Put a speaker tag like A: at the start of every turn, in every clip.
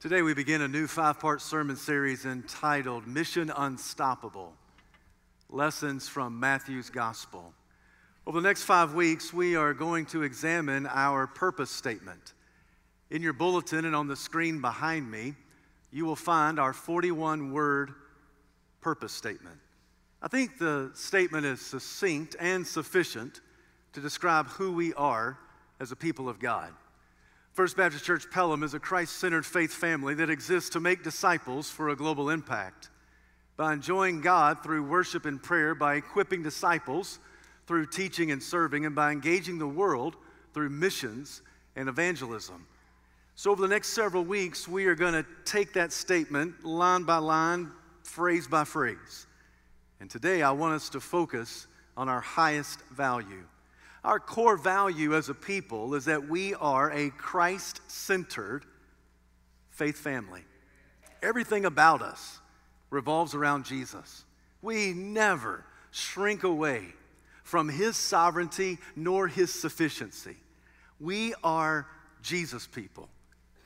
A: Today, we begin a new five part sermon series entitled Mission Unstoppable Lessons from Matthew's Gospel. Over the next five weeks, we are going to examine our purpose statement. In your bulletin and on the screen behind me, you will find our 41 word purpose statement. I think the statement is succinct and sufficient to describe who we are as a people of God. First Baptist Church Pelham is a Christ centered faith family that exists to make disciples for a global impact. By enjoying God through worship and prayer, by equipping disciples through teaching and serving, and by engaging the world through missions and evangelism. So, over the next several weeks, we are going to take that statement line by line, phrase by phrase. And today, I want us to focus on our highest value our core value as a people is that we are a Christ centered faith family. Everything about us revolves around Jesus. We never shrink away from his sovereignty nor his sufficiency. We are Jesus people.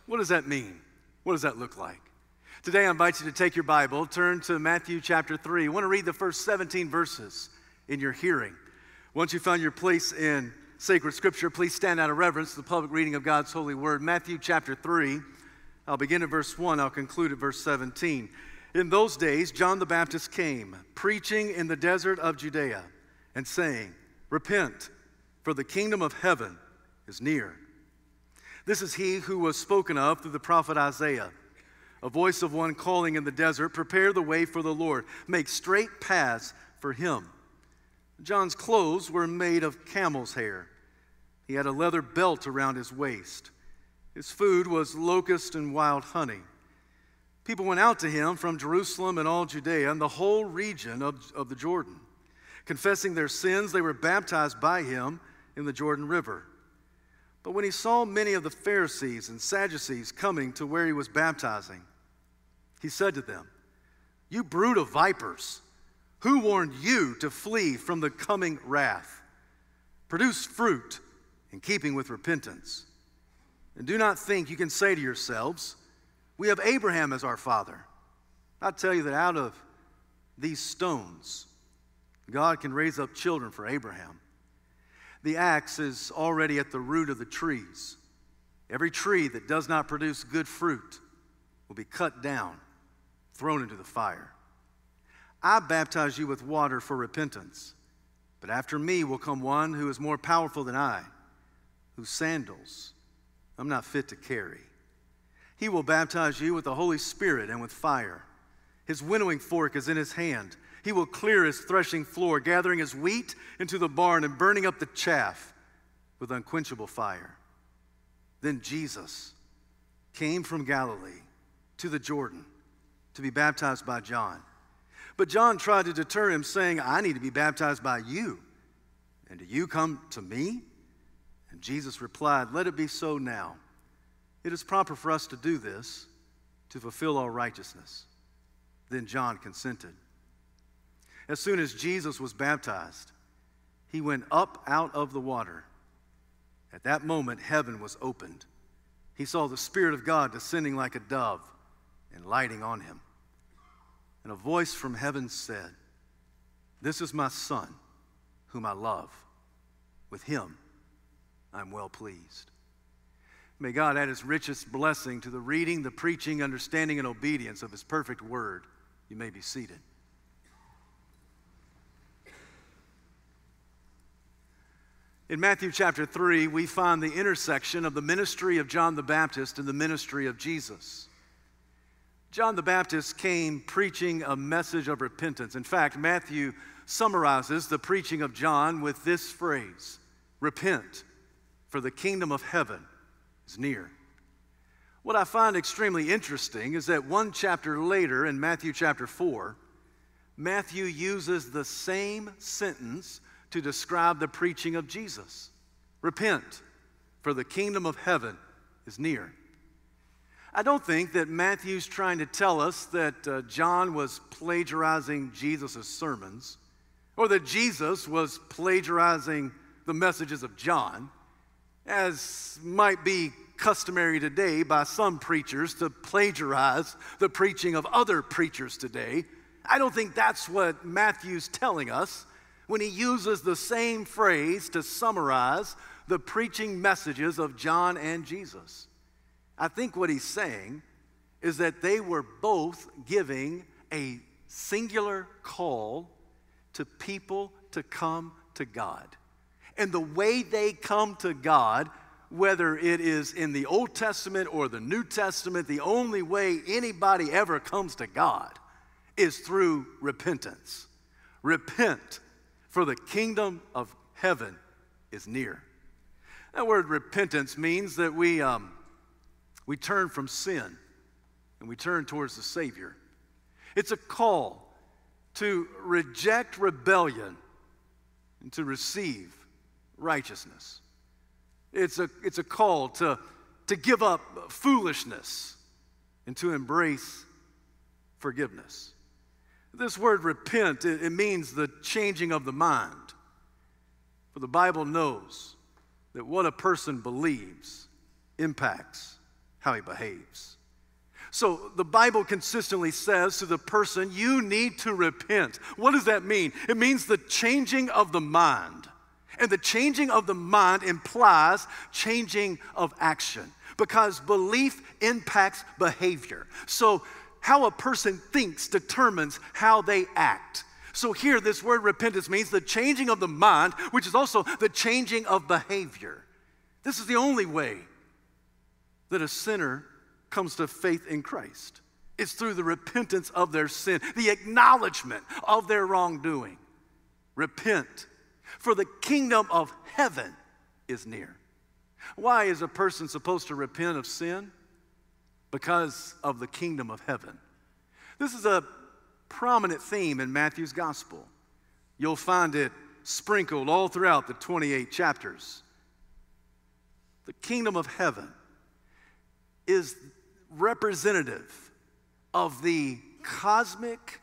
A: What does that mean? What does that look like? Today, I invite you to take your Bible, turn to Matthew chapter 3. I want to read the first 17 verses in your hearing. Once you found your place in sacred scripture, please stand out of reverence to the public reading of God's holy word. Matthew chapter 3, I'll begin at verse 1, I'll conclude at verse 17. In those days, John the Baptist came, preaching in the desert of Judea, and saying, Repent, for the kingdom of heaven is near. This is he who was spoken of through the prophet Isaiah, a voice of one calling in the desert, Prepare the way for the Lord, make straight paths for him. John's clothes were made of camel's hair. He had a leather belt around his waist. His food was locust and wild honey. People went out to him from Jerusalem and all Judea and the whole region of, of the Jordan. Confessing their sins, they were baptized by him in the Jordan River. But when he saw many of the Pharisees and Sadducees coming to where he was baptizing, he said to them, You brood of vipers! Who warned you to flee from the coming wrath? Produce fruit in keeping with repentance. And do not think you can say to yourselves, We have Abraham as our father. I tell you that out of these stones, God can raise up children for Abraham. The axe is already at the root of the trees. Every tree that does not produce good fruit will be cut down, thrown into the fire. I baptize you with water for repentance, but after me will come one who is more powerful than I, whose sandals I'm not fit to carry. He will baptize you with the Holy Spirit and with fire. His winnowing fork is in his hand. He will clear his threshing floor, gathering his wheat into the barn and burning up the chaff with unquenchable fire. Then Jesus came from Galilee to the Jordan to be baptized by John. But John tried to deter him, saying, I need to be baptized by you. And do you come to me? And Jesus replied, Let it be so now. It is proper for us to do this to fulfill all righteousness. Then John consented. As soon as Jesus was baptized, he went up out of the water. At that moment, heaven was opened. He saw the Spirit of God descending like a dove and lighting on him. And a voice from heaven said, This is my son, whom I love. With him I'm well pleased. May God add his richest blessing to the reading, the preaching, understanding, and obedience of his perfect word. You may be seated. In Matthew chapter 3, we find the intersection of the ministry of John the Baptist and the ministry of Jesus. John the Baptist came preaching a message of repentance. In fact, Matthew summarizes the preaching of John with this phrase Repent, for the kingdom of heaven is near. What I find extremely interesting is that one chapter later, in Matthew chapter 4, Matthew uses the same sentence to describe the preaching of Jesus Repent, for the kingdom of heaven is near. I don't think that Matthew's trying to tell us that uh, John was plagiarizing Jesus' sermons or that Jesus was plagiarizing the messages of John, as might be customary today by some preachers to plagiarize the preaching of other preachers today. I don't think that's what Matthew's telling us when he uses the same phrase to summarize the preaching messages of John and Jesus. I think what he's saying is that they were both giving a singular call to people to come to God. And the way they come to God, whether it is in the Old Testament or the New Testament, the only way anybody ever comes to God is through repentance. Repent, for the kingdom of heaven is near. That word repentance means that we, um, we turn from sin and we turn towards the Savior. It's a call to reject rebellion and to receive righteousness. It's a, it's a call to, to give up foolishness and to embrace forgiveness. This word repent, it, it means the changing of the mind. For the Bible knows that what a person believes impacts how he behaves. So the Bible consistently says to the person, you need to repent. What does that mean? It means the changing of the mind. And the changing of the mind implies changing of action because belief impacts behavior. So, how a person thinks determines how they act. So, here, this word repentance means the changing of the mind, which is also the changing of behavior. This is the only way that a sinner comes to faith in Christ. It's through the repentance of their sin, the acknowledgement of their wrongdoing. Repent, for the kingdom of heaven is near. Why is a person supposed to repent of sin? Because of the kingdom of heaven. This is a prominent theme in Matthew's gospel. You'll find it sprinkled all throughout the 28 chapters. The kingdom of heaven is representative of the cosmic,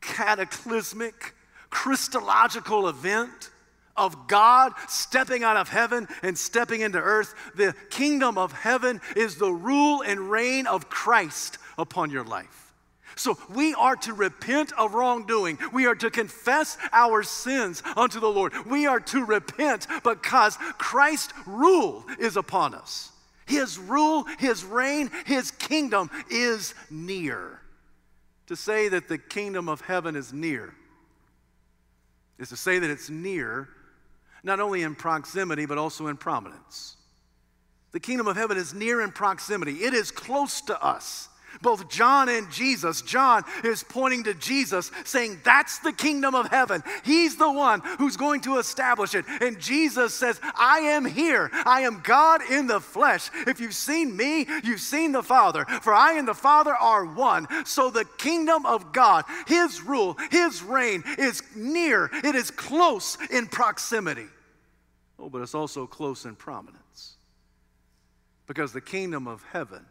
A: cataclysmic, Christological event of God stepping out of heaven and stepping into earth. The kingdom of heaven is the rule and reign of Christ upon your life. So we are to repent of wrongdoing. We are to confess our sins unto the Lord. We are to repent because Christ's rule is upon us. His rule, His reign, His kingdom is near. To say that the kingdom of heaven is near is to say that it's near not only in proximity but also in prominence. The kingdom of heaven is near in proximity, it is close to us both John and Jesus. John is pointing to Jesus, saying, That's the kingdom of heaven. He's the one who's going to establish it. And Jesus says, I am here. I am God in the flesh. If you've seen me, you've seen the Father. For I and the Father are one. So the kingdom of God, His rule, His reign is near, it is close in proximity. Oh, but it's also close in prominence. Because the kingdom of heaven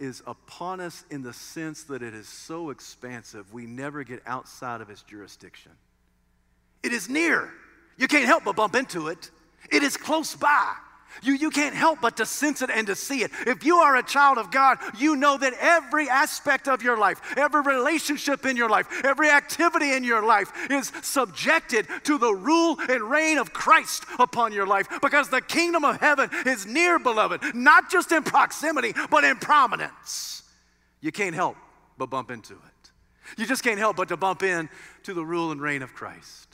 A: is upon us in the sense that it is so expansive, we never get outside of its jurisdiction. It is near. You can't help but bump into it. It is close by. You, you can't help but to sense it and to see it. If you are a child of God, you know that every aspect of your life, every relationship in your life, every activity in your life is subjected to the rule and reign of Christ upon your life because the kingdom of heaven is near, beloved, not just in proximity, but in prominence. You can't help but bump into it. You just can't help but to bump in to the rule and reign of Christ.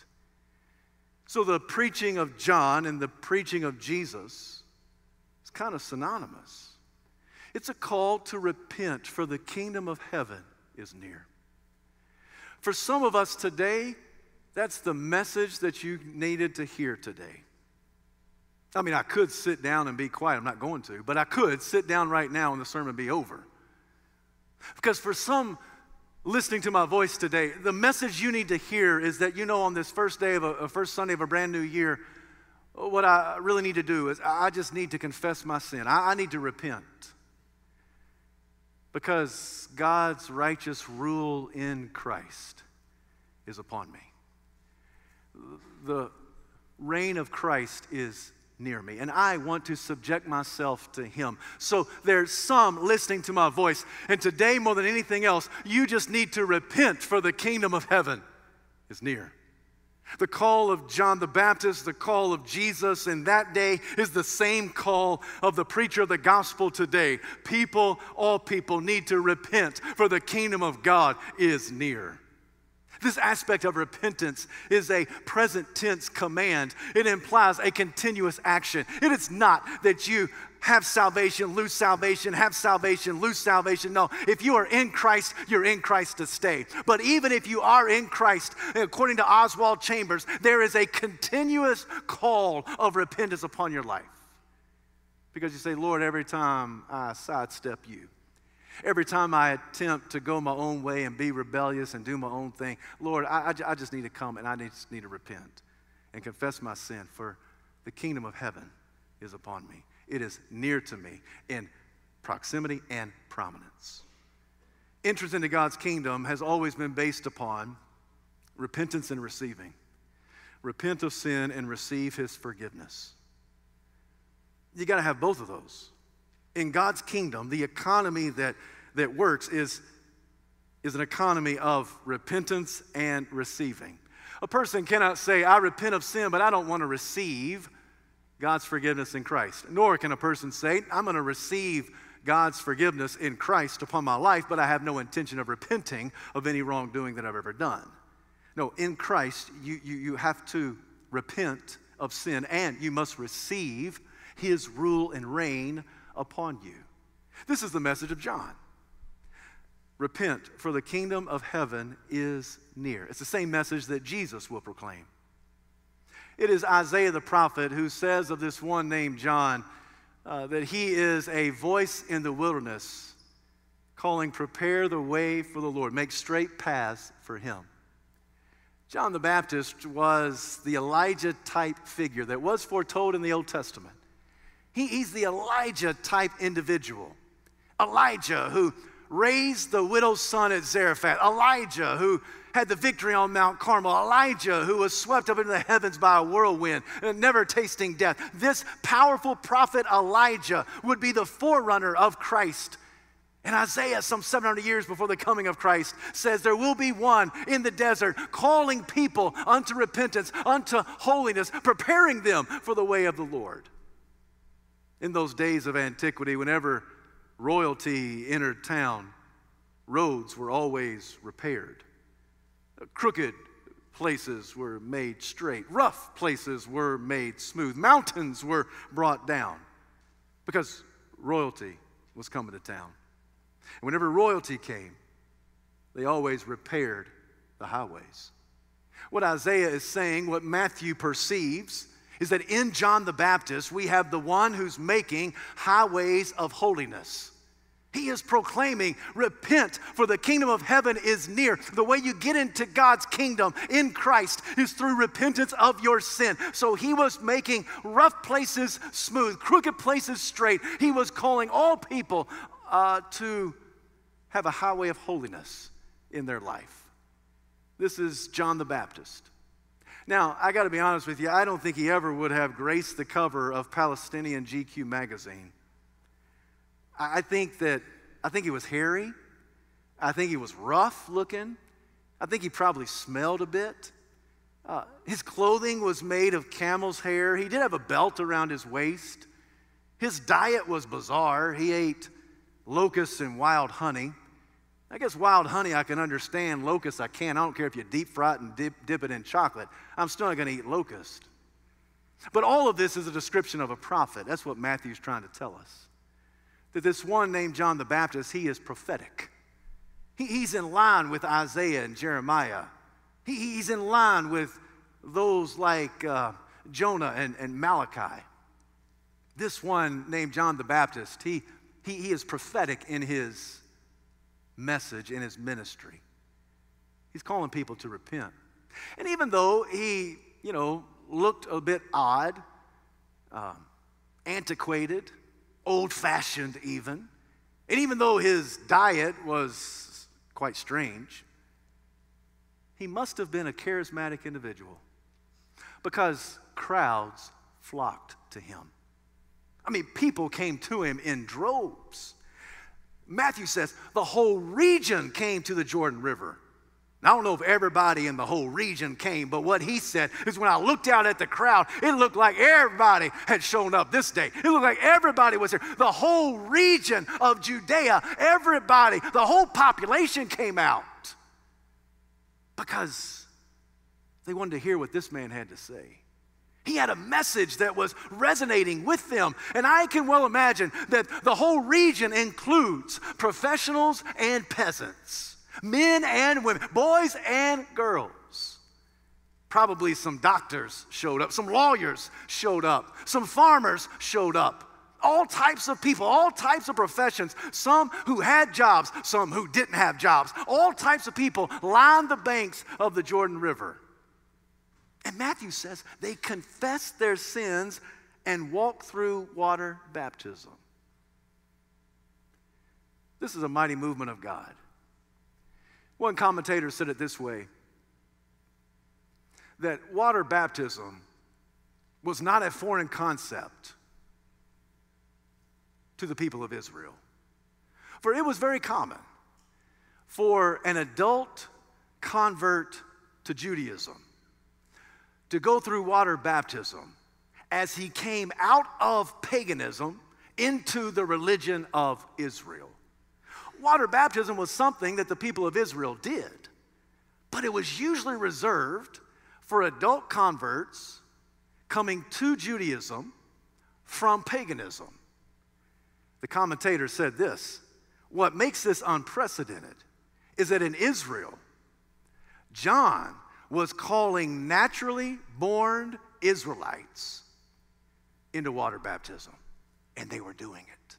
A: So the preaching of John and the preaching of Jesus is kind of synonymous. It's a call to repent, for the kingdom of heaven is near. For some of us today, that's the message that you needed to hear today. I mean, I could sit down and be quiet. I'm not going to, but I could sit down right now and the sermon be over. Because for some listening to my voice today, the message you need to hear is that you know on this first day of a, first Sunday of a brand new year, what I really need to do is I just need to confess my sin. I, I need to repent. Because God's righteous rule in Christ is upon me. The reign of Christ is near me, and I want to subject myself to him. So there's some listening to my voice, and today, more than anything else, you just need to repent, for the kingdom of heaven is near. The call of John the Baptist, the call of Jesus in that day is the same call of the preacher of the gospel today. People, all people, need to repent, for the kingdom of God is near. This aspect of repentance is a present tense command. It implies a continuous action. It is not that you have salvation, lose salvation, have salvation, lose salvation. No, if you are in Christ, you're in Christ to stay. But even if you are in Christ, according to Oswald Chambers, there is a continuous call of repentance upon your life. Because you say, Lord, every time I sidestep you, Every time I attempt to go my own way and be rebellious and do my own thing, Lord, I, I, I just need to come and I just need to repent and confess my sin, for the kingdom of heaven is upon me. It is near to me in proximity and prominence. Entrance into God's kingdom has always been based upon repentance and receiving. Repent of sin and receive his forgiveness. You got to have both of those in God's kingdom, the economy that, that works is, is an economy of repentance and receiving. A person cannot say, I repent of sin, but I don't want to receive God's forgiveness in Christ. Nor can a person say, I'm going to receive God's forgiveness in Christ upon my life, but I have no intention of repenting of any wrongdoing that I've ever done. No, in Christ, you, you, you have to repent of sin and you must receive his rule and reign upon you. This is the message of John. Repent, for the kingdom of heaven is near. It's the same message that Jesus will proclaim. It is Isaiah the prophet who says of this one named John uh, that he is a voice in the wilderness calling, Prepare the way for the Lord, make straight paths for him. John the Baptist was the Elijah type figure that was foretold in the Old Testament. He, he's the Elijah type individual. Elijah, who raised the widow's son at Zarephath. Elijah, who had the victory on Mount Carmel. Elijah, who was swept up into the heavens by a whirlwind, uh, never tasting death. This powerful prophet Elijah would be the forerunner of Christ. And Isaiah, some 700 years before the coming of Christ, says there will be one in the desert calling people unto repentance, unto holiness, preparing them for the way of the Lord. In those days of antiquity, whenever royalty entered town, roads were always repaired. Crooked places were made straight, rough places were made smooth, mountains were brought down because royalty was coming to town. And whenever royalty came, they always repaired the highways. What Isaiah is saying, what Matthew perceives, is that in John the Baptist, we have the one who's making highways of holiness. He is proclaiming, Repent, for the kingdom of heaven is near. The way you get into God's kingdom in Christ is through repentance of your sin. So he was making rough places smooth, crooked places straight. He was calling all people uh, to have a highway of holiness in their life. This is John the Baptist. Now, I got to be honest with you, I don't think he ever would have graced the cover of Palestinian GQ magazine. I think that, I think he was hairy. I think he was rough looking. I think he probably smelled a bit. Uh, his clothing was made of camel's hair. He did have a belt around his waist. His diet was bizarre. He ate locusts and wild honey. I guess wild honey I can understand. Locust I can't. I don't care if you deep fry it and dip, dip it in chocolate. I'm still not going to eat locust. But all of this is a description of a prophet. That's what Matthew's trying to tell us. That this one named John the Baptist, he is prophetic. He, he's in line with Isaiah and Jeremiah. He, he's in line with those like uh, Jonah and, and Malachi. This one named John the Baptist, he, he, he is prophetic in his message in his ministry. He's calling people to repent. And even though he, you know, looked a bit odd, um, antiquated, old fashioned even, and even though his diet was quite strange, he must have been a charismatic individual because crowds flocked to him. I mean, people came to him in droves. Matthew says the whole region came to the Jordan River. I don't know if everybody in the whole region came, but what he said is when I looked out at the crowd, it looked like everybody had shown up this day. It looked like everybody was here. The whole region of Judea, everybody, the whole population came out because they wanted to hear what this man had to say. He had a message that was resonating with them. And I can well imagine that the whole region includes professionals and peasants men and women, boys and girls. Probably some doctors showed up, some lawyers showed up, some farmers showed up. All types of people, all types of professions, some who had jobs, some who didn't have jobs. All types of people lined the banks of the Jordan River. And Matthew says they confessed their sins and walked through water baptism. This is a mighty movement of God. One commentator said it this way that water baptism was not a foreign concept to the people of Israel. For it was very common for an adult convert to Judaism to go through water baptism as he came out of paganism into the religion of Israel. Water baptism was something that the people of Israel did, but it was usually reserved for adult converts coming to Judaism from paganism. The commentator said this What makes this unprecedented is that in Israel, John was calling naturally born Israelites into water baptism, and they were doing it.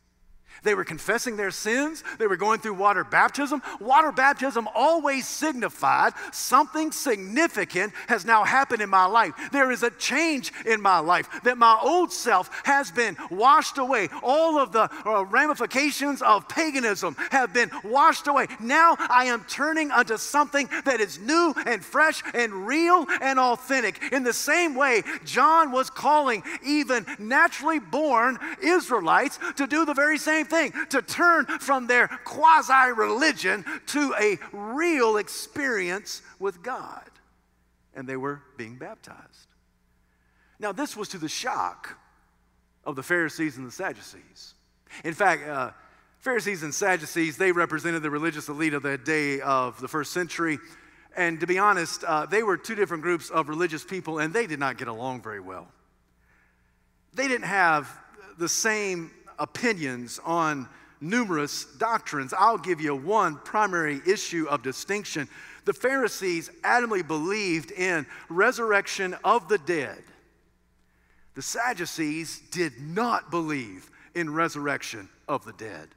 A: They were confessing their sins. They were going through water baptism. Water baptism always signified something significant has now happened in my life. There is a change in my life, that my old self has been washed away. All of the uh, ramifications of paganism have been washed away. Now I am turning unto something that is new and fresh and real and authentic. In the same way, John was calling even naturally born Israelites to do the very same thing to turn from their quasi religion to a real experience with God. And they were being baptized. Now, this was to the shock of the Pharisees and the Sadducees. In fact, uh, Pharisees and Sadducees, they represented the religious elite of the day of the first century. And to be honest, uh, they were two different groups of religious people, and they did not get along very well. They didn't have the same opinions on numerous doctrines. I'll give you one primary issue of distinction. The Pharisees adamantly believed in resurrection of the dead. The Sadducees did not believe in resurrection of the dead.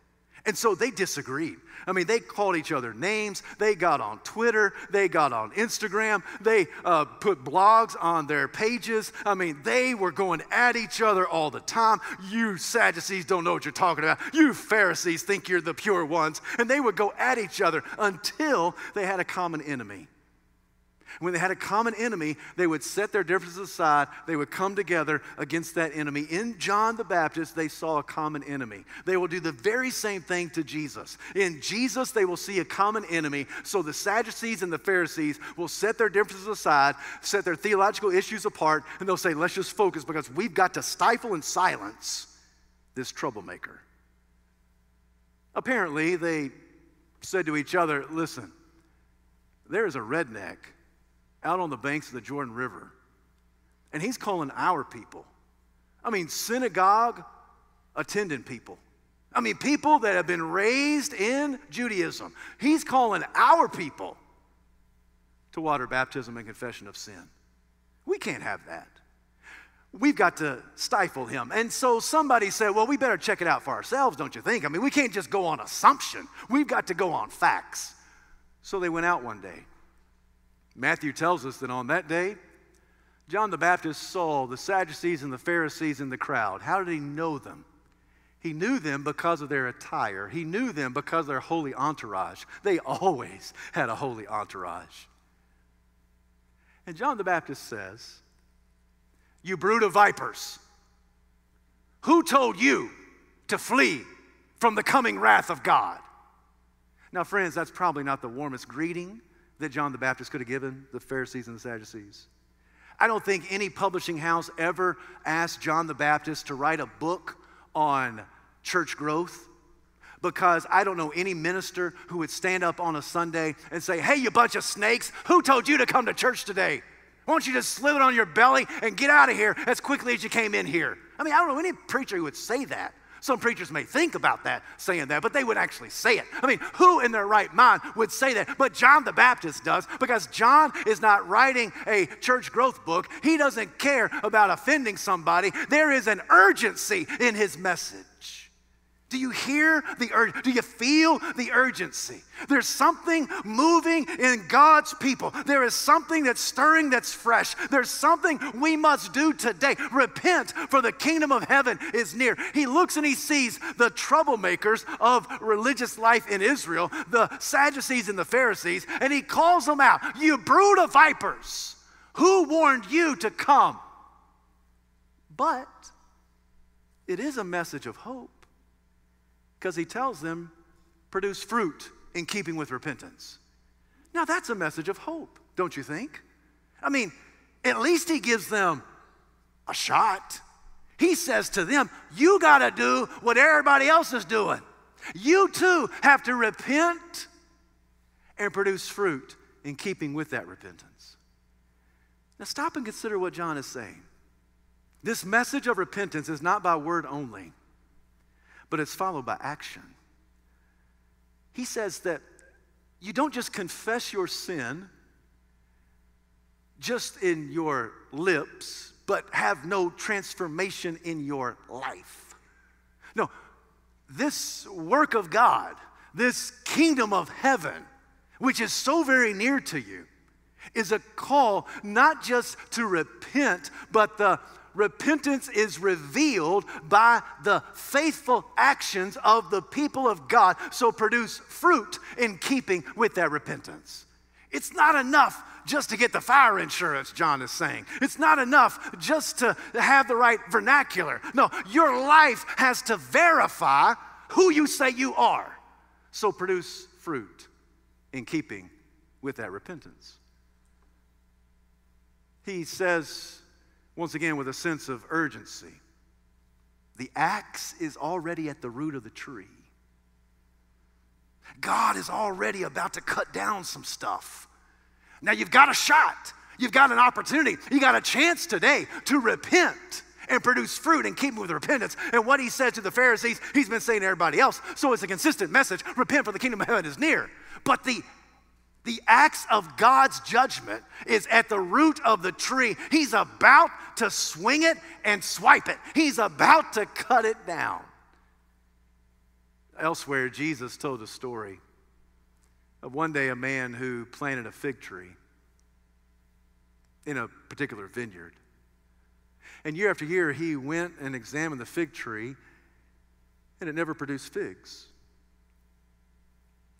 A: And so they disagreed. I mean, they called each other names. They got on Twitter. They got on Instagram. They uh, put blogs on their pages. I mean, they were going at each other all the time. You Sadducees don't know what you're talking about. You Pharisees think you're the pure ones. And they would go at each other until they had a common enemy. When they had a common enemy, they would set their differences aside. They would come together against that enemy. In John the Baptist, they saw a common enemy. They will do the very same thing to Jesus. In Jesus, they will see a common enemy. So the Sadducees and the Pharisees will set their differences aside, set their theological issues apart, and they'll say, let's just focus because we've got to stifle and silence this troublemaker. Apparently, they said to each other, listen, there is a redneck out on the banks of the Jordan River. And he's calling our people. I mean, synagogue attending people. I mean, people that have been raised in Judaism. He's calling our people to water baptism and confession of sin. We can't have that. We've got to stifle him. And so somebody said, well, we better check it out for ourselves, don't you think? I mean, we can't just go on assumption. We've got to go on facts. So they went out one day Matthew tells us that on that day, John the Baptist saw the Sadducees and the Pharisees in the crowd. How did he know them? He knew them because of their attire. He knew them because of their holy entourage. They always had a holy entourage. And John the Baptist says, You brood of vipers. Who told you to flee from the coming wrath of God? Now, friends, that's probably not the warmest greeting that John the Baptist could have given the Pharisees and the Sadducees. I don't think any publishing house ever asked John the Baptist to write a book on church growth because I don't know any minister who would stand up on a Sunday and say, Hey, you bunch of snakes, who told you to come to church today? Why don't you just slither on your belly and get out of here as quickly as you came in here? I mean, I don't know any preacher who would say that. Some preachers may think about that, saying that, but they would actually say it. I mean, who in their right mind would say that? But John the Baptist does because John is not writing a church growth book. He doesn't care about offending somebody. There is an urgency in his message. Do you hear the urgency? Do you feel the urgency? There's something moving in God's people. There is something that's stirring that's fresh. There's something we must do today. Repent, for the kingdom of heaven is near. He looks and he sees the troublemakers of religious life in Israel, the Sadducees and the Pharisees, and he calls them out. You brood of vipers, who warned you to come? But it is a message of hope because he tells them, produce fruit in keeping with repentance. Now, that's a message of hope, don't you think? I mean, at least he gives them a shot. He says to them, You got to do what everybody else is doing. You too have to repent and produce fruit in keeping with that repentance. Now, stop and consider what John is saying. This message of repentance is not by word only, but it's followed by action. He says that you don't just confess your sin just in your lips, but have no transformation in your life. No, this work of God, this kingdom of heaven, which is so very near to you, is a call not just to repent, but the repentance is revealed by the faithful actions of the people of God, so produce fruit in keeping with that repentance. It's not enough just to get the fire insurance, John is saying. It's not enough just to have the right vernacular. No, your life has to verify who you say you are. So produce fruit in keeping with that repentance. He says once again with a sense of urgency. The axe is already at the root of the tree. God is already about to cut down some stuff. Now you've got a shot, you've got an opportunity, you got a chance today to repent and produce fruit and keep with repentance. And what he said to the Pharisees, he's been saying to everybody else. So it's a consistent message repent, for the kingdom of heaven is near. But the the axe of God's judgment is at the root of the tree. He's about to swing it and swipe it, He's about to cut it down. Elsewhere, Jesus told a story of one day a man who planted a fig tree in a particular vineyard. And year after year, he went and examined the fig tree, and it never produced figs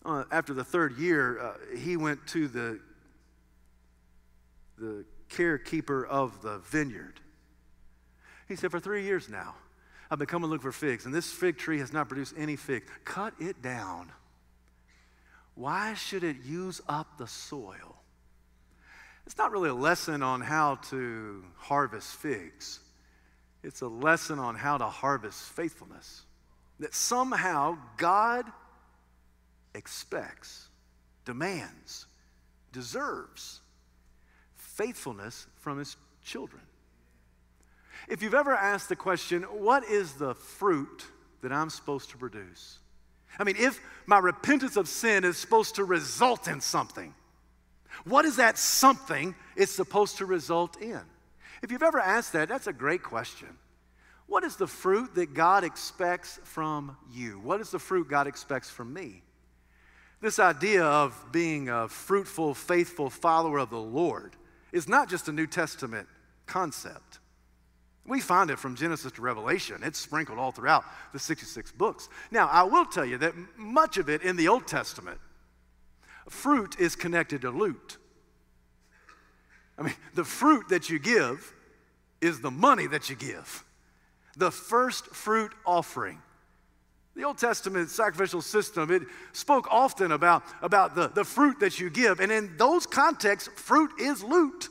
A: uh, after the third year, uh, he went to the, the carekeeper of the vineyard. He said, For three years now, I've been coming looking for figs, and this fig tree has not produced any figs. Cut it down. Why should it use up the soil? It's not really a lesson on how to harvest figs, it's a lesson on how to harvest faithfulness. That somehow God expects, demands, deserves faithfulness from his children. If you've ever asked the question, what is the fruit that I'm supposed to produce? I mean, if my repentance of sin is supposed to result in something, what is that something it's supposed to result in? If you've ever asked that, that's a great question. What is the fruit that God expects from you? What is the fruit God expects from me? This idea of being a fruitful, faithful follower of the Lord is not just a New Testament concept. We find it from Genesis to Revelation. It's sprinkled all throughout the 66 books. Now, I will tell you that much of it in the Old Testament, fruit is connected to loot. I mean, the fruit that you give is the money that you give. the first fruit offering. The Old Testament sacrificial system, it spoke often about, about the, the fruit that you give. And in those contexts, fruit is loot.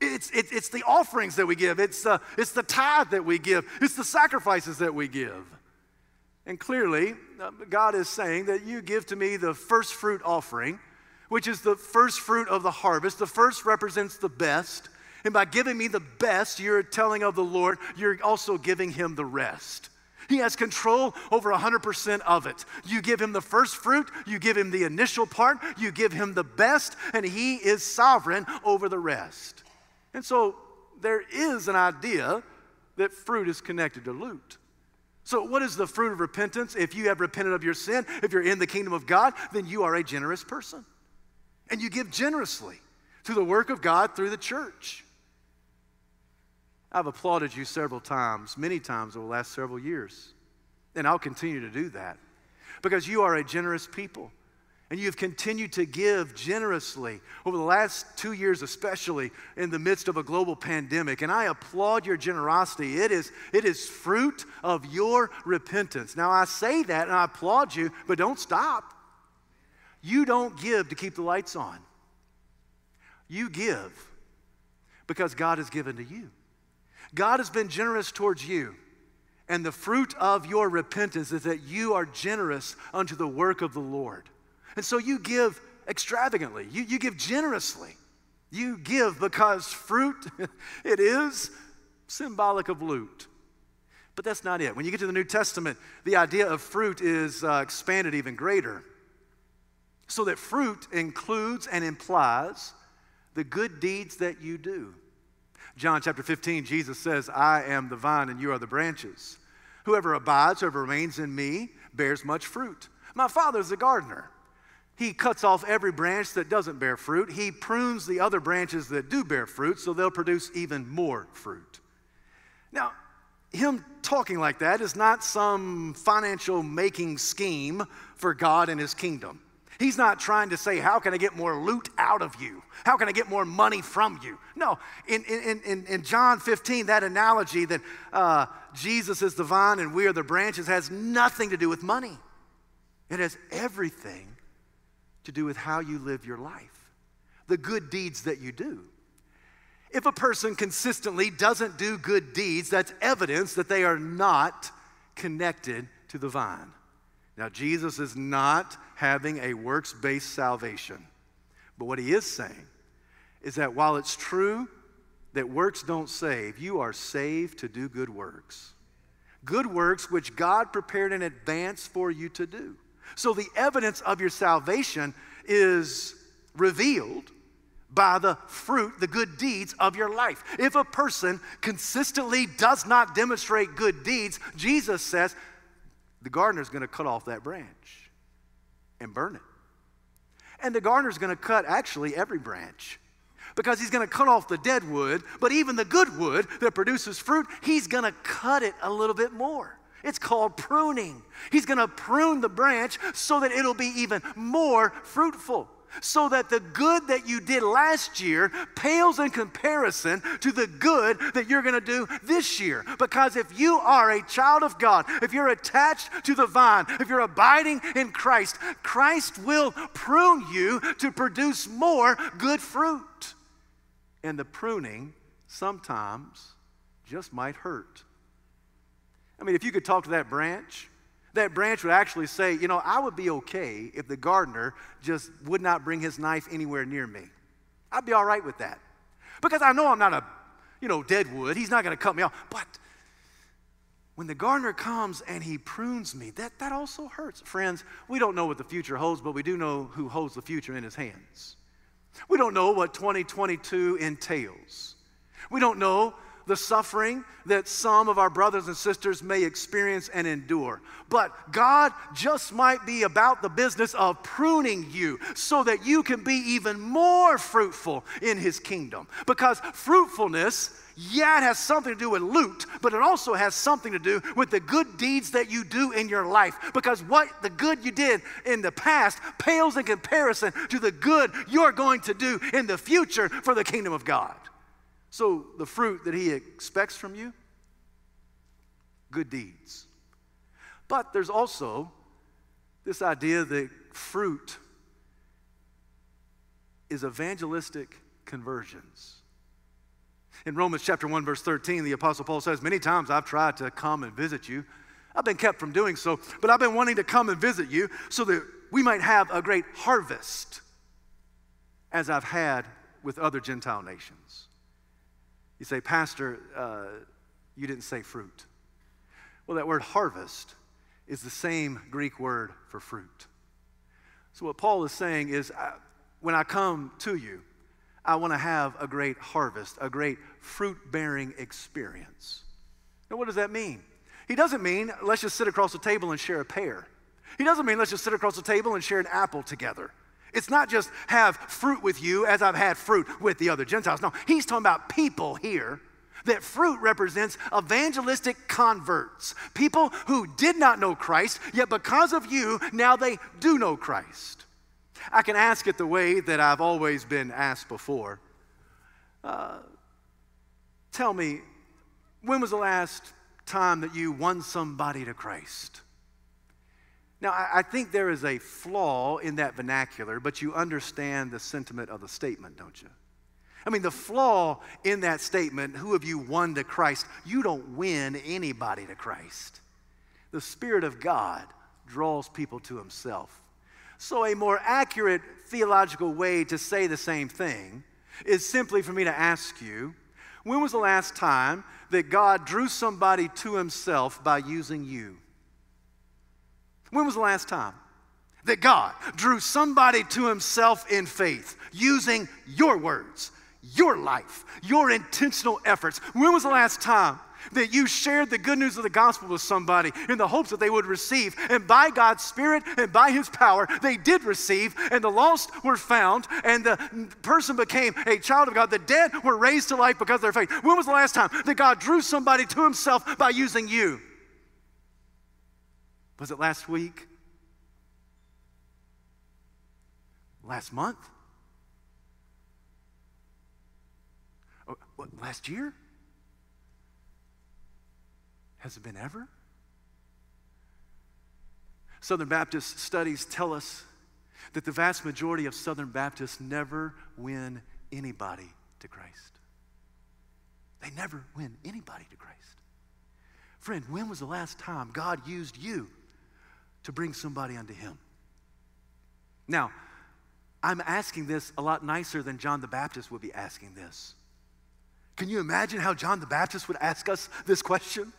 A: It's, it, it's the offerings that we give, it's, uh, it's the tithe that we give, it's the sacrifices that we give. And clearly, uh, God is saying that you give to me the first fruit offering, which is the first fruit of the harvest. The first represents the best. And by giving me the best, you're telling of the Lord, you're also giving him the rest. He has control over 100% of it. You give him the first fruit, you give him the initial part, you give him the best, and he is sovereign over the rest. And so there is an idea that fruit is connected to loot. So, what is the fruit of repentance? If you have repented of your sin, if you're in the kingdom of God, then you are a generous person. And you give generously to the work of God through the church. I've applauded you several times, many times over the last several years. And I'll continue to do that because you are a generous people. And you've continued to give generously over the last two years, especially in the midst of a global pandemic. And I applaud your generosity. It is, it is fruit of your repentance. Now, I say that and I applaud you, but don't stop. You don't give to keep the lights on, you give because God has given to you. God has been generous towards you. And the fruit of your repentance is that you are generous unto the work of the Lord. And so you give extravagantly, you, you give generously. You give because fruit, it is symbolic of loot. But that's not it. When you get to the New Testament, the idea of fruit is uh, expanded even greater. So that fruit includes and implies the good deeds that you do. John chapter 15, Jesus says, I am the vine and you are the branches. Whoever abides, whoever remains in me, bears much fruit. My Father is a gardener. He cuts off every branch that doesn't bear fruit. He prunes the other branches that do bear fruit so they'll produce even more fruit. Now, him talking like that is not some financial making scheme for God and his kingdom. He's not trying to say, How can I get more loot out of you? How can I get more money from you? No, in, in, in, in John 15, that analogy that uh, Jesus is the vine and we are the branches has nothing to do with money. It has everything to do with how you live your life, the good deeds that you do. If a person consistently doesn't do good deeds, that's evidence that they are not connected to the vine. Now, Jesus is not having a works based salvation. But what he is saying is that while it's true that works don't save, you are saved to do good works. Good works which God prepared in advance for you to do. So the evidence of your salvation is revealed by the fruit, the good deeds of your life. If a person consistently does not demonstrate good deeds, Jesus says the gardener is going to cut off that branch and burn it. And the gardener is going to cut actually every branch because he's going to cut off the dead wood, but even the good wood that produces fruit, he's going to cut it a little bit more. It's called pruning. He's going to prune the branch so that it'll be even more fruitful so that the good that you did last year pales in comparison to the good that you're going to do this year. Because if you are a child of God, if you're attached to the vine, if you're abiding in Christ, Christ will prune you to produce more good fruit. And the pruning sometimes just might hurt. I mean, if you could talk to that branch, that branch would actually say, You know, I would be okay if the gardener just would not bring his knife anywhere near me. I'd be all right with that. Because I know I'm not a, you know, dead wood. He's not going to cut me off. But when the gardener comes and he prunes me, that, that also hurts. Friends, we don't know what the future holds, but we do know who holds the future in his hands. We don't know what 2022 entails. We don't know the suffering that some of our brothers and sisters may experience and endure. But God just might be about the business of pruning you so that you can be even more fruitful in His kingdom. Because fruitfulness, yeah, it has something to do with loot, but it also has something to do with the good deeds that you do in your life. Because what the good you did in the past pales in comparison to the good you're going to do in the future for the kingdom of God. So, the fruit that he expects from you good deeds. But there's also this idea that fruit is evangelistic conversions. In Romans chapter 1 verse 13, the apostle Paul says, "Many times I've tried to come and visit you. I've been kept from doing so, but I've been wanting to come and visit you so that we might have a great harvest as I've had with other Gentile nations." You say, "Pastor, uh, you didn't say fruit." Well, that word harvest is the same Greek word for fruit. So, what Paul is saying is, when I come to you, I want to have a great harvest, a great fruit bearing experience. Now, what does that mean? He doesn't mean let's just sit across the table and share a pear. He doesn't mean let's just sit across the table and share an apple together. It's not just have fruit with you as I've had fruit with the other Gentiles. No, he's talking about people here. That fruit represents evangelistic converts, people who did not know Christ, yet because of you, now they do know Christ. I can ask it the way that I've always been asked before. Uh, tell me, when was the last time that you won somebody to Christ? Now, I, I think there is a flaw in that vernacular, but you understand the sentiment of the statement, don't you? I mean, the flaw in that statement, who have you won to Christ? You don't win anybody to Christ. The Spirit of God draws people to Himself. So, a more accurate theological way to say the same thing is simply for me to ask you when was the last time that God drew somebody to himself by using you? When was the last time that God drew somebody to himself in faith using your words, your life, your intentional efforts? When was the last time that you shared the good news of the gospel with somebody in the hopes that they would receive. And by God's Spirit and by His power, they did receive, and the lost were found, and the person became a child of God. The dead were raised to life because of their faith. When was the last time that God drew somebody to Himself by using you? Was it last week? Last month? Oh, what, last year? Has it been ever? Southern Baptist studies tell us that the vast majority of Southern Baptists never win anybody to Christ. They never win anybody to Christ. Friend, when was the last time God used you to bring somebody unto Him? Now, I'm asking this a lot nicer than John the Baptist would be asking this. Can you imagine how John the Baptist would ask us this question?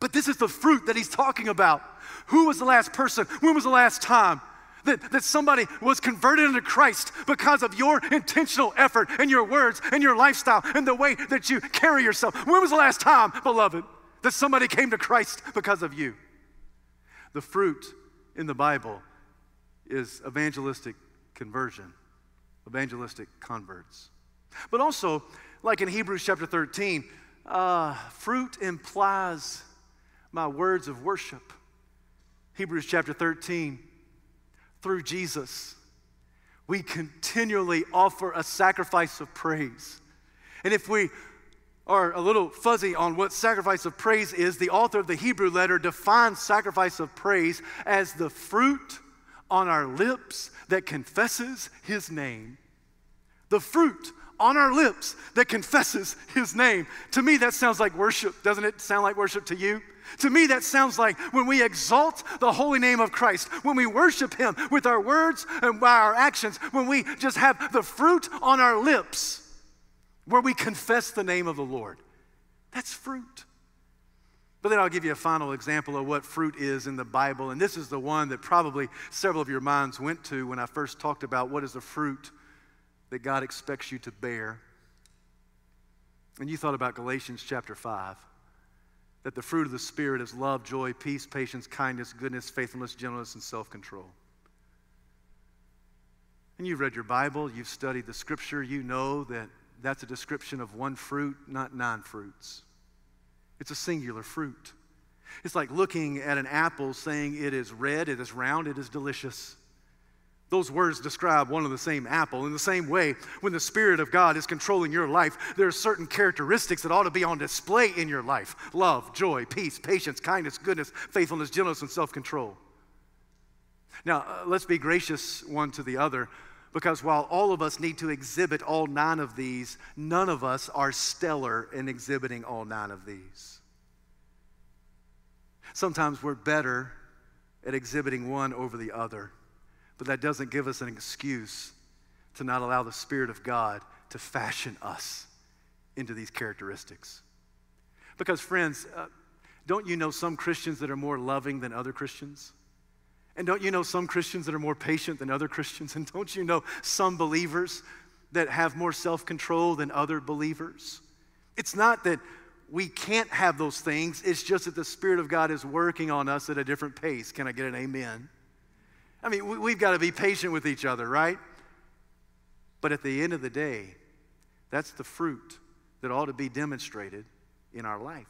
A: But this is the fruit that he's talking about. Who was the last person? When was the last time that, that somebody was converted into Christ because of your intentional effort and your words and your lifestyle and the way that you carry yourself? When was the last time, beloved, that somebody came to Christ because of you? The fruit in the Bible is evangelistic conversion, evangelistic converts. But also, like in Hebrews chapter 13, uh, fruit implies my words of worship. Hebrews chapter 13, through Jesus, we continually offer a sacrifice of praise. And if we are a little fuzzy on what sacrifice of praise is, the author of the Hebrew letter defines sacrifice of praise as the fruit on our lips that confesses his name. The fruit on our lips that confesses his name. To me, that sounds like worship. Doesn't it sound like worship to you? To me, that sounds like when we exalt the holy name of Christ, when we worship Him with our words and by our actions, when we just have the fruit on our lips, where we confess the name of the Lord. That's fruit. But then I'll give you a final example of what fruit is in the Bible. And this is the one that probably several of your minds went to when I first talked about what is the fruit that God expects you to bear. And you thought about Galatians chapter 5 that the fruit of the Spirit is love, joy, peace, patience, kindness, goodness, faithfulness, gentleness, and self control. And you've read your Bible, you've studied the scripture, you know that that's a description of one fruit, not nine fruits. It's a singular fruit. It's like looking at an apple saying it is red, it is round, it is delicious. Those words describe one of the same apple. In the same way, when the Spirit of God is controlling your life, there are certain characteristics that ought to be on display in your life love, joy, peace, patience, kindness, goodness, faithfulness, gentleness, and self control. Now, uh, let's be gracious one to the other because while all of us need to exhibit all nine of these, none of us are stellar in exhibiting all nine of these. Sometimes we're better at exhibiting one over the other. But that doesn't give us an excuse to not allow the Spirit of God to fashion us into these characteristics. Because, friends, uh, don't you know some Christians that are more loving than other Christians? And don't you know some Christians that are more patient than other Christians? And don't you know some believers that have more self control than other believers? It's not that we can't have those things, it's just that the Spirit of God is working on us at a different pace. Can I get an amen? I mean, we've got to be patient with each other, right? But at the end of the day, that's the fruit that ought to be demonstrated in our life.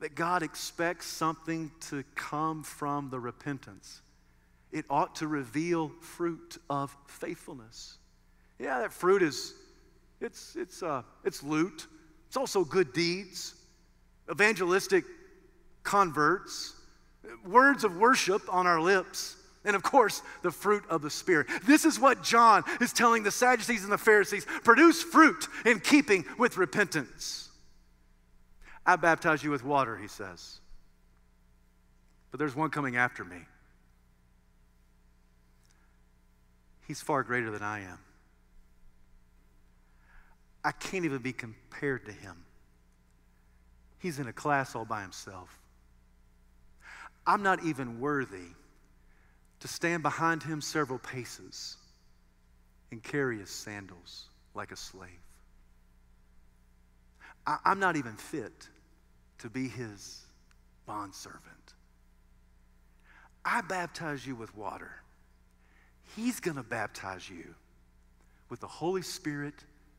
A: That God expects something to come from the repentance. It ought to reveal fruit of faithfulness. Yeah, that fruit is, it's, it's, uh, it's loot. It's also good deeds, evangelistic converts, words of worship on our lips. And of course, the fruit of the Spirit. This is what John is telling the Sadducees and the Pharisees produce fruit in keeping with repentance. I baptize you with water, he says. But there's one coming after me. He's far greater than I am. I can't even be compared to him. He's in a class all by himself. I'm not even worthy to stand behind him several paces and carry his sandals like a slave. I, am not even fit to be his bondservant. I baptize you with water. He's going to baptize you with the Holy Spirit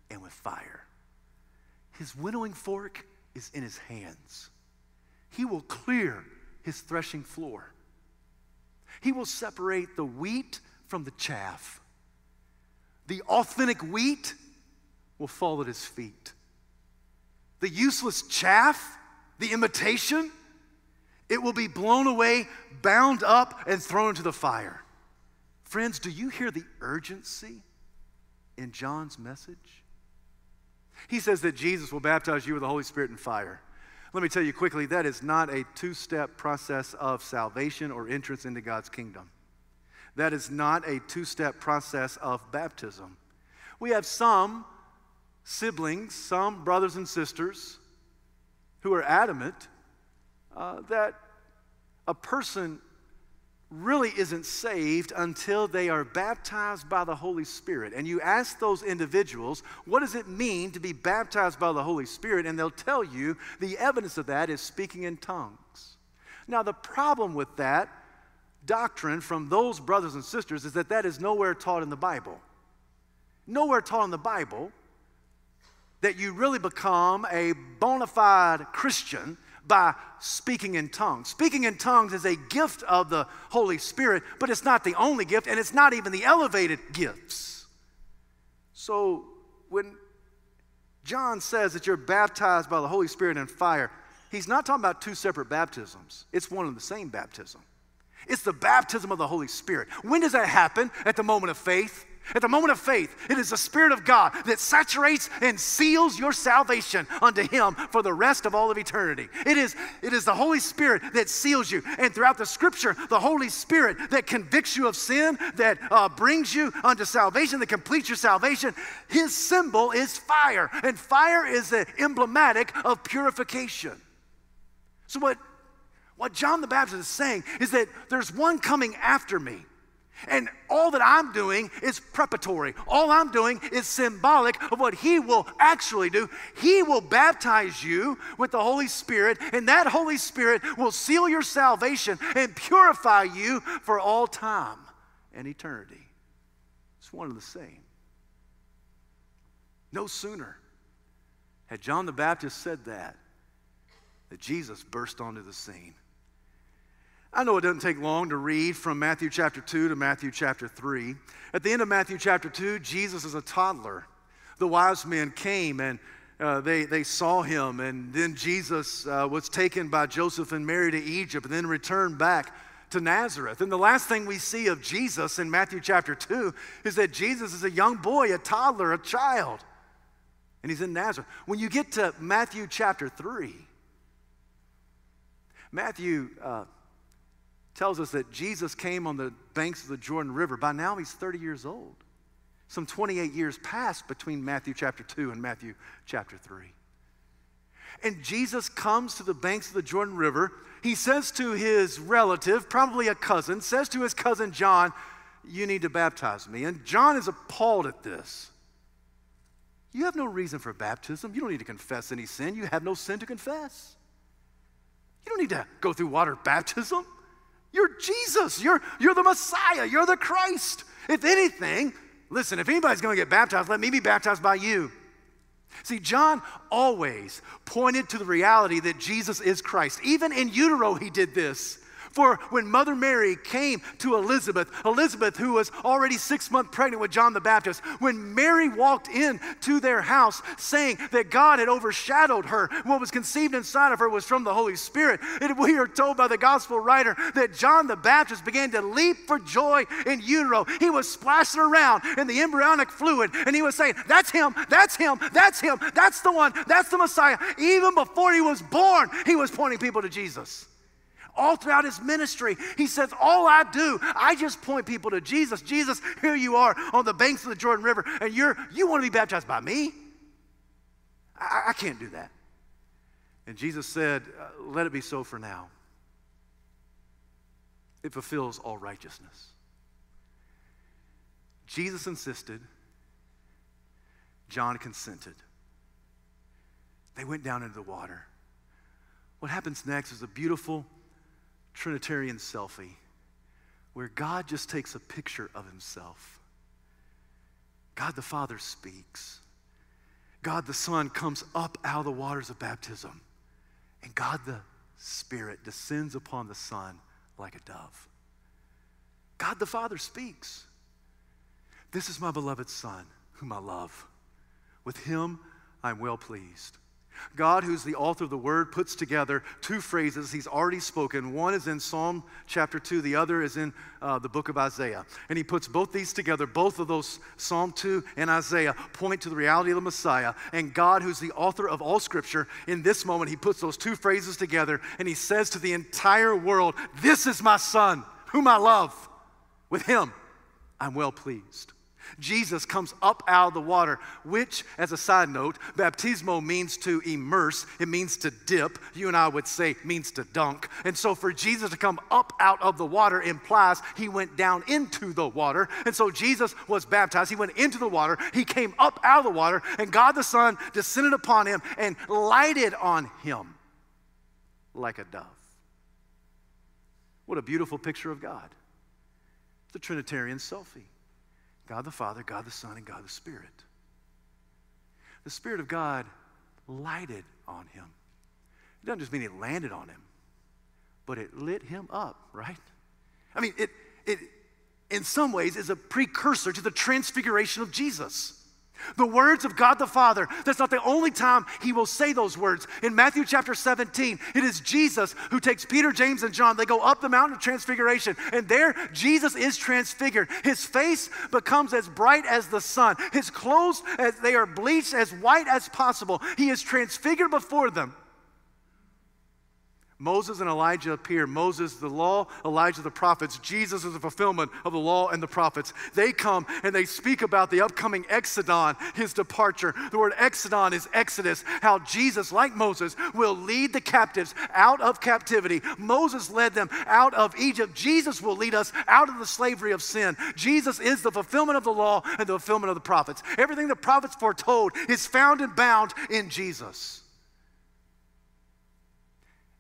A: and with fire. His winnowing fork is in his hands. He will clear his threshing floor. He will separate the wheat from the chaff. The authentic wheat will fall at his feet. The useless chaff, the imitation, it will be blown away, bound up, and thrown into the fire. Friends, do you hear the urgency in John's message? He says that Jesus will baptize you with the Holy Spirit and fire. Let me tell you quickly that is not a two step process of salvation or entrance into God's kingdom. That is not a two step process of baptism. We have some siblings, some brothers and sisters who are adamant uh, that a person really isn't saved until they are baptized by the Holy Spirit. And you ask those individuals, what does it mean to be baptized by the Holy Spirit? And they'll tell you the evidence of that is speaking in tongues. Now, the problem with that doctrine from those brothers and sisters is that that is nowhere taught in the Bible. Nowhere taught in the Bible that you really become a bona fide Christian by speaking in tongues. Speaking in tongues is a gift of the Holy Spirit, but it's not the only gift, and it's not even the elevated gifts. So when John says that you're baptized by the Holy Spirit and fire, he's not talking about two separate baptisms, it's one and the same baptism. It's the baptism of the Holy Spirit. When does that happen? At the moment of faith. At the moment of faith, it is the Spirit of God that saturates and seals your salvation unto Him for the rest of all of eternity. It is, it is the Holy Spirit that seals you. And throughout the Scripture, the Holy Spirit that convicts you of sin, that uh, brings you unto salvation, that completes your salvation, His symbol is fire. And fire is the emblematic of purification. So, what, what John the Baptist is saying is that there's one coming after me and all that I'm doing is preparatory. All I'm doing is symbolic of what He will actually do. He will baptize you with the Holy Spirit, and that Holy Spirit will seal your salvation and purify you for all time and eternity. It's one and the same. No sooner had John the Baptist said that, that Jesus burst onto the scene. I know it doesn't take long to read from Matthew chapter 2 to Matthew chapter 3. At the end of Matthew chapter 2, Jesus is a toddler. The wise men came and uh, they, they saw him, and then Jesus uh, was taken by Joseph and Mary to Egypt and then returned back to Nazareth. And the last thing we see of Jesus in Matthew chapter 2 is that Jesus is a young boy, a toddler, a child, and he's in Nazareth. When you get to Matthew chapter 3, Matthew uh, tells us that Jesus came on the banks of the Jordan River. By now, he's 30 years old. Some 28 years passed between Matthew chapter 2 and Matthew chapter 3. And Jesus comes to the banks of the Jordan River. He says to his relative, probably a cousin, says to his cousin John, You need to baptize me. And John is appalled at this. You have no reason for baptism. You don't need to confess any sin. You have no sin to confess. You don't need to go through water baptism. You're Jesus. You're, you're the Messiah. You're the Christ. If anything, listen, if anybody's going to get baptized, let me be baptized by you. See, John always pointed to the reality that Jesus is Christ. Even in utero, he did this. For when Mother Mary came to Elizabeth, Elizabeth, who was already six months pregnant with John the Baptist, when Mary walked in to their house saying that God had overshadowed her, what was conceived inside of her was from the Holy Spirit. And we are told by the gospel writer that John the Baptist began to leap for joy in utero. He was splashing around in the embryonic fluid and he was saying, That's him, that's him, that's him, that's the one, that's the Messiah. Even before he was born, he was pointing people to Jesus all throughout his ministry. He says, All I do, I just point people to Jesus. Jesus, here you are on the banks of the Jordan River, and you're, you want to be baptized by me? I, I can't do that. And Jesus said, uh, Let it be so for now. It fulfills all righteousness. Jesus insisted, John consented. They went down into the water. What happens next is a beautiful Trinitarian selfie where God just takes a picture of himself. God the Father speaks. God the Son comes up out of the waters of baptism. And God the Spirit descends upon the Son like a dove. God the Father speaks. This is my beloved Son, whom I love. With him I'm well pleased. God, who's the author of the word, puts together two phrases he's already spoken. One is in Psalm chapter 2, the other is in uh, the book of Isaiah. And he puts both these together. Both of those, Psalm 2 and Isaiah, point to the reality of the Messiah. And God, who's the author of all scripture, in this moment, he puts those two phrases together and he says to the entire world, This is my son, whom I love. With him, I'm well pleased. Jesus comes up out of the water, which, as a side note, baptismo means to immerse, it means to dip. You and I would say means to dunk. And so for Jesus to come up out of the water implies he went down into the water. And so Jesus was baptized. He went into the water, he came up out of the water, and God the Son descended upon him and lighted on him like a dove. What a beautiful picture of God. The Trinitarian selfie. God the Father, God the Son, and God the Spirit. The Spirit of God lighted on him. It doesn't just mean it landed on him, but it lit him up, right? I mean, it, it in some ways is a precursor to the transfiguration of Jesus. The words of God the Father, that's not the only time he will say those words. In Matthew chapter 17, it is Jesus who takes Peter, James, and John. They go up the mountain of transfiguration, and there Jesus is transfigured. His face becomes as bright as the sun, his clothes, as they are bleached as white as possible. He is transfigured before them. Moses and Elijah appear. Moses, the law, Elijah, the prophets. Jesus is the fulfillment of the law and the prophets. They come and they speak about the upcoming Exodon, his departure. The word Exodon is Exodus, how Jesus, like Moses, will lead the captives out of captivity. Moses led them out of Egypt. Jesus will lead us out of the slavery of sin. Jesus is the fulfillment of the law and the fulfillment of the prophets. Everything the prophets foretold is found and bound in Jesus.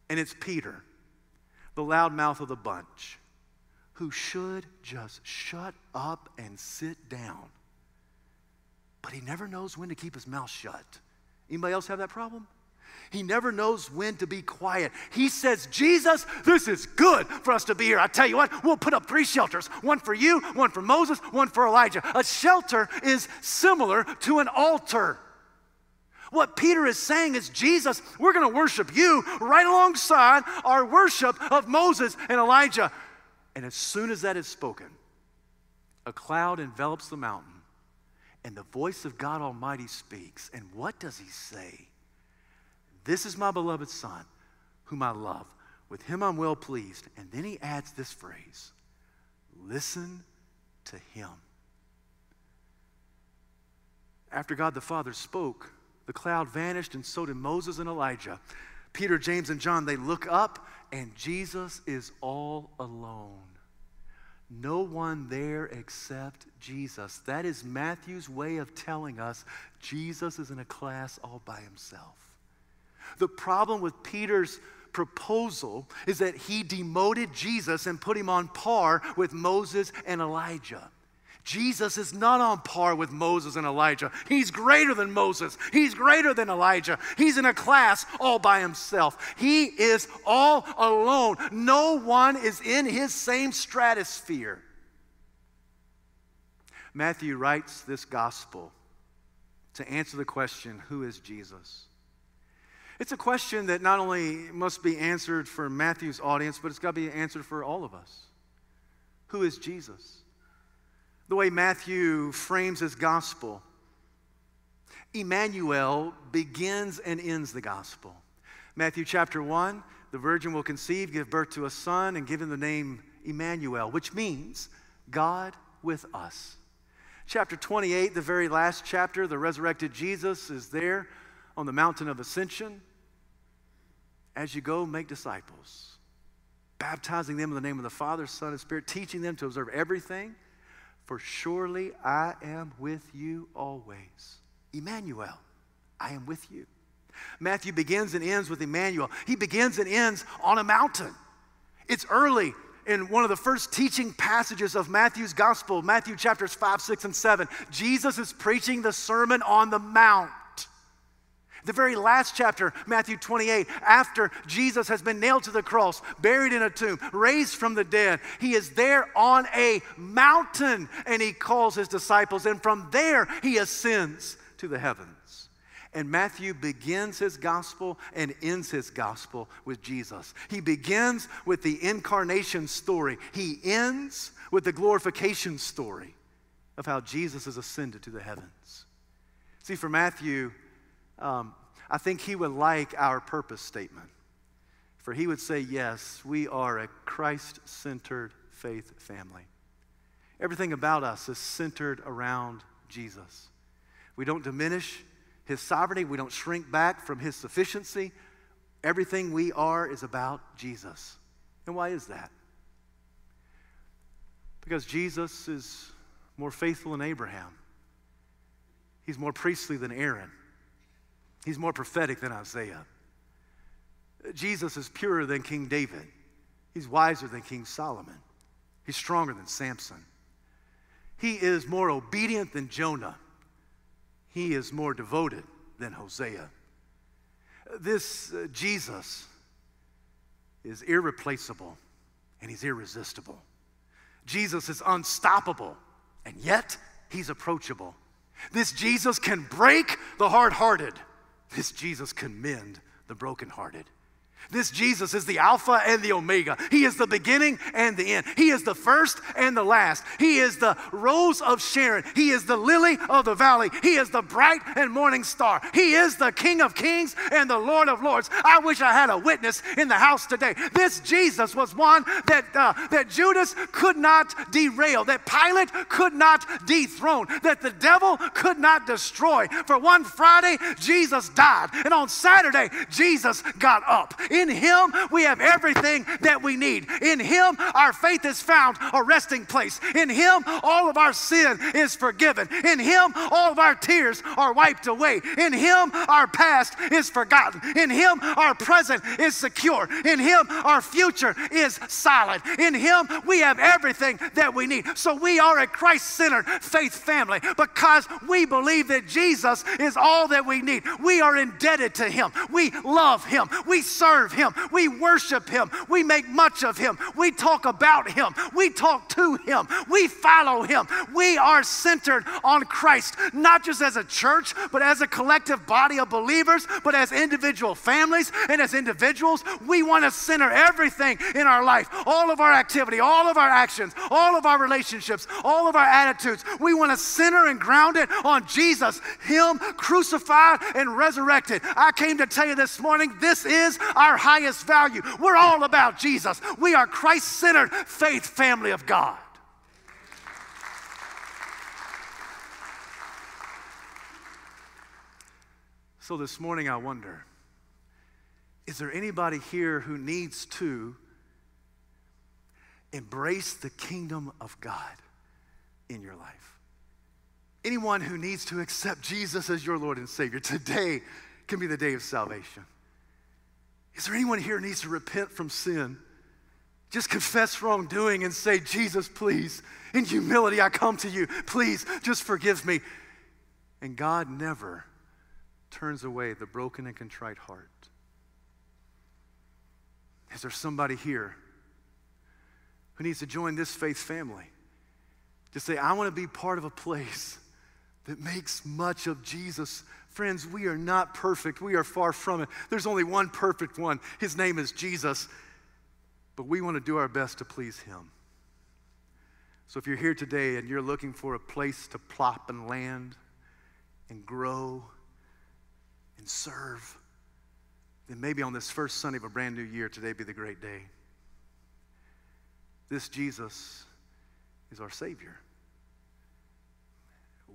A: And it's Peter, the loudmouth of the bunch, who should just shut up and sit down. But he never knows when to keep his mouth shut. Anybody else have that problem? He never knows when to be quiet. He says, Jesus, this is good for us to be here. I tell you what, we'll put up three shelters one for you, one for Moses, one for Elijah. A shelter is similar to an altar. What Peter is saying is, Jesus, we're going to worship you right alongside our worship of Moses and Elijah. And as soon as that is spoken, a cloud envelops the mountain, and the voice of God Almighty speaks. And what does he say? This is my beloved Son, whom I love. With him I'm well pleased. And then he adds this phrase listen to him. After God the Father spoke, the cloud vanished, and so did Moses and Elijah. Peter, James, and John, they look up, and Jesus is all alone. No one there except Jesus. That is Matthew's way of telling us Jesus is in a class all by himself. The problem with Peter's proposal is that he demoted Jesus and put him on par with Moses and Elijah. Jesus is not on par with Moses and Elijah. He's greater than Moses. He's greater than Elijah. He's in a class all by himself. He is all alone. No one is in his same stratosphere. Matthew writes this gospel to answer the question who is Jesus? It's a question that not only must be answered for Matthew's audience, but it's got to be answered for all of us. Who is Jesus? The way Matthew frames his gospel, Emmanuel begins and ends the gospel. Matthew chapter 1, the virgin will conceive, give birth to a son, and give him the name Emmanuel, which means God with us. Chapter 28, the very last chapter, the resurrected Jesus is there on the mountain of ascension. As you go, make disciples, baptizing them in the name of the Father, Son, and Spirit, teaching them to observe everything. For surely I am with you always. Emmanuel, I am with you. Matthew begins and ends with Emmanuel. He begins and ends on a mountain. It's early in one of the first teaching passages of Matthew's gospel, Matthew chapters 5, 6, and 7. Jesus is preaching the Sermon on the Mount. The very last chapter, Matthew 28, after Jesus has been nailed to the cross, buried in a tomb, raised from the dead, he is there on a mountain and he calls his disciples, and from there he ascends to the heavens. And Matthew begins his gospel and ends his gospel with Jesus. He begins with the incarnation story, he ends with the glorification story of how Jesus is ascended to the heavens. See, for Matthew, um, I think he would like our purpose statement. For he would say, Yes, we are a Christ centered faith family. Everything about us is centered around Jesus. We don't diminish his sovereignty, we don't shrink back from his sufficiency. Everything we are is about Jesus. And why is that? Because Jesus is more faithful than Abraham. He's more priestly than Aaron. He's more prophetic than Isaiah. Jesus is purer than King David. He's wiser than King Solomon. He's stronger than Samson. He is more obedient than Jonah. He is more devoted than Hosea. This uh, Jesus is irreplaceable and he's irresistible. Jesus is unstoppable and yet he's approachable. This Jesus can break the hard hearted this Jesus can mend the brokenhearted. This Jesus is the Alpha and the Omega. He is the beginning and the end. He is the first and the last. He is the rose of Sharon. He is the lily of the valley. He is the bright and morning star. He is the King of kings and the Lord of lords. I wish I had a witness in the house today. This Jesus was one that, uh, that Judas could not derail, that Pilate could not dethrone, that the devil could not destroy. For one Friday, Jesus died. And on Saturday, Jesus got up. In Him, we have everything that we need. In Him, our faith is found a resting place. In Him, all of our sin is forgiven. In Him, all of our tears are wiped away. In Him, our past is forgotten. In Him, our present is secure. In Him, our future is solid. In Him, we have everything that we need. So we are a Christ centered faith family because we believe that Jesus is all that we need. We are indebted to Him. We love Him. We serve Him. We worship Him. We make much of Him. We talk about Him. We talk to Him. We follow Him. We are centered on Christ, not just as a church, but as a collective body of believers, but as individual families and as individuals. We want to center everything in our life, all of our activity, all of our actions, all of our relationships, all of our attitudes. We want to center and ground it on Jesus, Him crucified and resurrected. I came to tell you this morning this is our highest value. We're all about Jesus. We are Christ centered faith family of God. So this morning, I wonder is there anybody here who needs to embrace the kingdom of God in your life? Anyone who needs to accept Jesus as your Lord and Savior, today can be the day of salvation. Is there anyone here who needs to repent from sin? Just confess wrongdoing and say, Jesus, please, in humility, I come to you. Please, just forgive me. And God never turns away the broken and contrite heart. Is there somebody here who needs to join this faith family? To say, I want to be part of a place that makes much of Jesus. Friends, we are not perfect. We are far from it. There's only one perfect one. His name is Jesus. But we want to do our best to please him. So if you're here today and you're looking for a place to plop and land and grow and serve, then maybe on this first Sunday of a brand new year, today be the great day. This Jesus is our Savior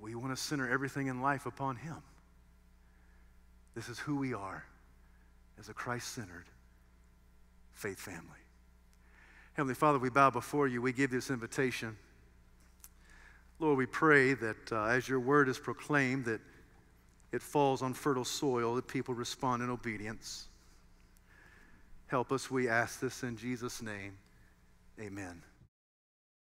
A: we want to center everything in life upon Him. This is who we are as a Christ centered faith family. Heavenly Father, we bow before you. We give this invitation. Lord, we pray that uh, as your word is proclaimed, that it falls on fertile soil, that people respond in obedience. Help us, we ask this in Jesus' name. Amen.